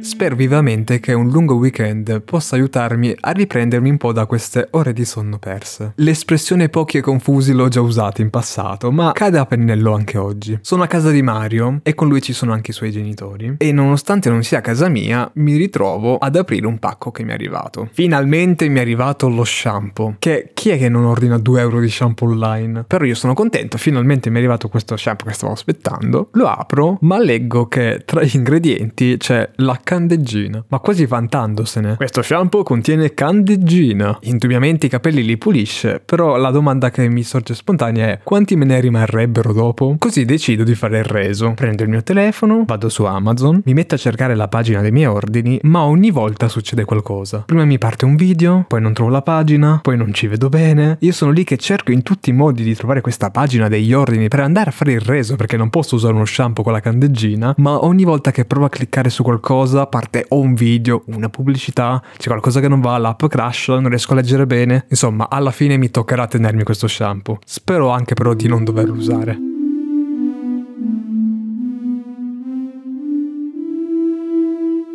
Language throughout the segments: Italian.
Spero vivamente che un lungo weekend possa aiutarmi a riprendermi un po' da queste ore di sonno perse. L'espressione pochi e confusi l'ho già usata in passato, ma cade a pennello anche oggi. Sono a casa di Mario e con lui ci sono anche i suoi genitori e nonostante non sia casa mia, mi ritrovo ad aprire un pacco che mi è arrivato. Finalmente mi è arrivato lo shampoo, che chi è che non ordina 2 euro di shampoo online? Però io sono contento, finalmente mi è arrivato questo shampoo che stavo aspettando. Lo apro, ma leggo che tra gli ingredienti c'è la candeggina, ma quasi vantandosene. Questo shampoo contiene candeggina. Indubbiamente i capelli li pulisce, però la domanda che mi sorge spontanea è quanti me ne rimarrebbero dopo? Così decido di fare il reso. Prendo il mio telefono, vado su Amazon, mi metto a cercare la pagina dei miei ordini, ma ogni volta succede qualcosa. Prima mi parte un video, poi non trovo la pagina, poi non ci vedo bene. Io sono lì che cerco in tutti i modi di trovare questa pagina degli ordini per andare a fare il reso perché non posso usare uno shampoo con la candeggina, ma ogni volta che provo a cliccare su qualcosa parte o un video, una pubblicità, c'è qualcosa che non va, l'app crash, non riesco a leggere bene. Insomma, alla fine mi toccherà tenermi questo shampoo. Spero anche però di non doverlo usare.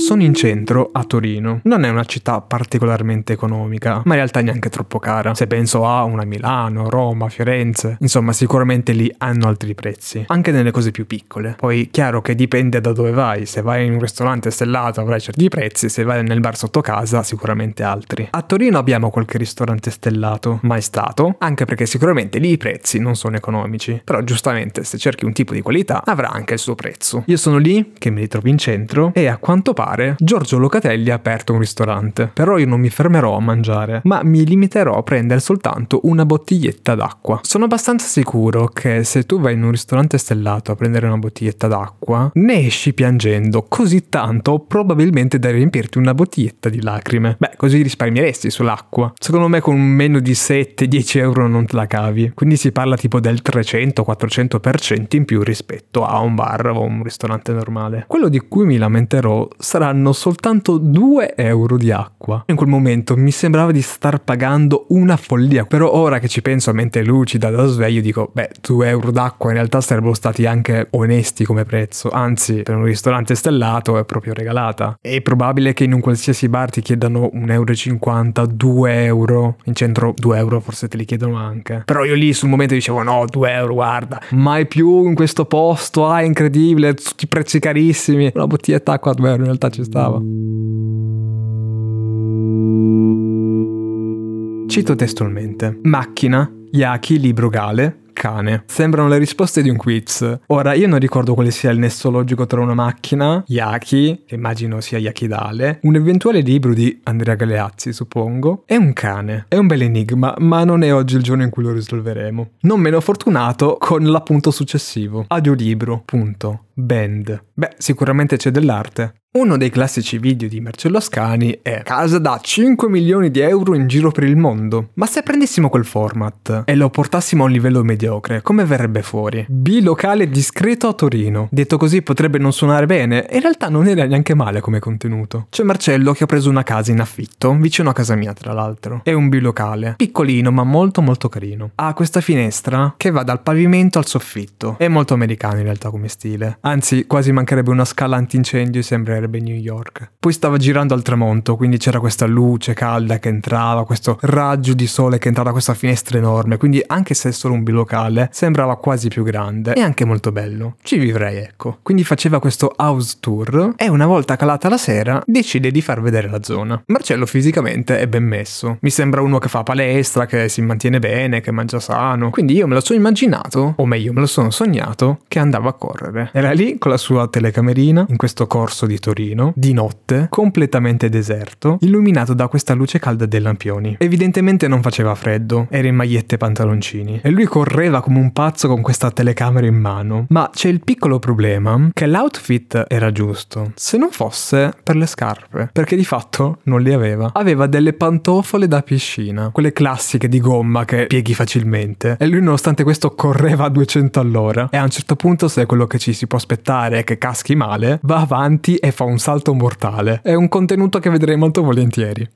Sono in centro, a Torino. Non è una città particolarmente economica, ma in realtà neanche troppo cara. Se penso a una Milano, Roma, Firenze, insomma sicuramente lì hanno altri prezzi, anche nelle cose più piccole. Poi chiaro che dipende da dove vai, se vai in un ristorante stellato avrai certi prezzi, se vai nel bar sotto casa sicuramente altri. A Torino abbiamo qualche ristorante stellato, mai stato, anche perché sicuramente lì i prezzi non sono economici, però giustamente se cerchi un tipo di qualità avrà anche il suo prezzo. Io sono lì, che mi ritrovo in centro, e a quanto pare Giorgio Locatelli ha aperto un ristorante. Però io non mi fermerò a mangiare, ma mi limiterò a prendere soltanto una bottiglietta d'acqua. Sono abbastanza sicuro che se tu vai in un ristorante stellato a prendere una bottiglietta d'acqua, ne esci piangendo così tanto probabilmente da riempirti una bottiglietta di lacrime. Beh, così risparmieresti sull'acqua. Secondo me con meno di 7-10 euro non te la cavi. Quindi si parla tipo del 300-400% in più rispetto a un bar o un ristorante normale. Quello di cui mi lamenterò saranno soltanto 2 euro di acqua. In quel momento mi sembrava di star pagando una follia, però ora che ci penso a mente lucida da sveglio dico, beh, 2 euro d'acqua in realtà sarebbero stati anche onesti come prezzo, anzi per un ristorante stellato è proprio regalata. È probabile che in un qualsiasi bar ti chiedano 1,50 euro, 2 euro, in centro 2 euro forse te li chiedono anche. Però io lì sul momento dicevo no, 2 euro, guarda, mai più in questo posto, ah, è incredibile, tutti prezzi carissimi, una bottiglietta d'acqua a 2 euro in realtà ci stava. Cito testualmente. Macchina, Yaki, libro Gale, cane. Sembrano le risposte di un quiz. Ora, io non ricordo quale sia il nesso logico tra una macchina, Yaki, che immagino sia Yakidale, un eventuale libro di Andrea Galeazzi, suppongo, e un cane. È un bel enigma, ma non è oggi il giorno in cui lo risolveremo. Non meno fortunato con l'appunto successivo. Audiolibro, punto. Band. Beh, sicuramente c'è dell'arte. Uno dei classici video di Marcello Ascani è Casa da 5 milioni di euro in giro per il mondo. Ma se prendessimo quel format e lo portassimo a un livello mediocre, come verrebbe fuori? Bilocale discreto a Torino. Detto così potrebbe non suonare bene, in realtà non era neanche male come contenuto. C'è Marcello che ha preso una casa in affitto, vicino a casa mia tra l'altro. È un bilocale, piccolino ma molto molto carino. Ha questa finestra che va dal pavimento al soffitto. È molto americano in realtà come stile. Anzi, quasi mancherebbe una scala antincendio e sembrerebbe New York. Poi stava girando al tramonto, quindi c'era questa luce calda che entrava, questo raggio di sole che entrava da questa finestra enorme, quindi anche se è solo un bilocale, sembrava quasi più grande e anche molto bello. Ci vivrei, ecco. Quindi faceva questo house tour e una volta calata la sera decide di far vedere la zona. Marcello fisicamente è ben messo. Mi sembra uno che fa palestra, che si mantiene bene, che mangia sano. Quindi io me lo sono immaginato, o meglio me lo sono sognato, che andava a correre. Era lì con la sua telecamerina, in questo corso di Torino, di notte, completamente deserto, illuminato da questa luce calda dei lampioni. Evidentemente non faceva freddo, era in magliette e pantaloncini. E lui correva come un pazzo con questa telecamera in mano. Ma c'è il piccolo problema che l'outfit era giusto, se non fosse per le scarpe, perché di fatto non le aveva. Aveva delle pantofole da piscina, quelle classiche di gomma che pieghi facilmente. E lui nonostante questo correva a 200 all'ora. E a un certo punto, se è quello che ci si può aspettare che caschi male, va avanti e fa un salto mortale. È un contenuto che vedrei molto volentieri.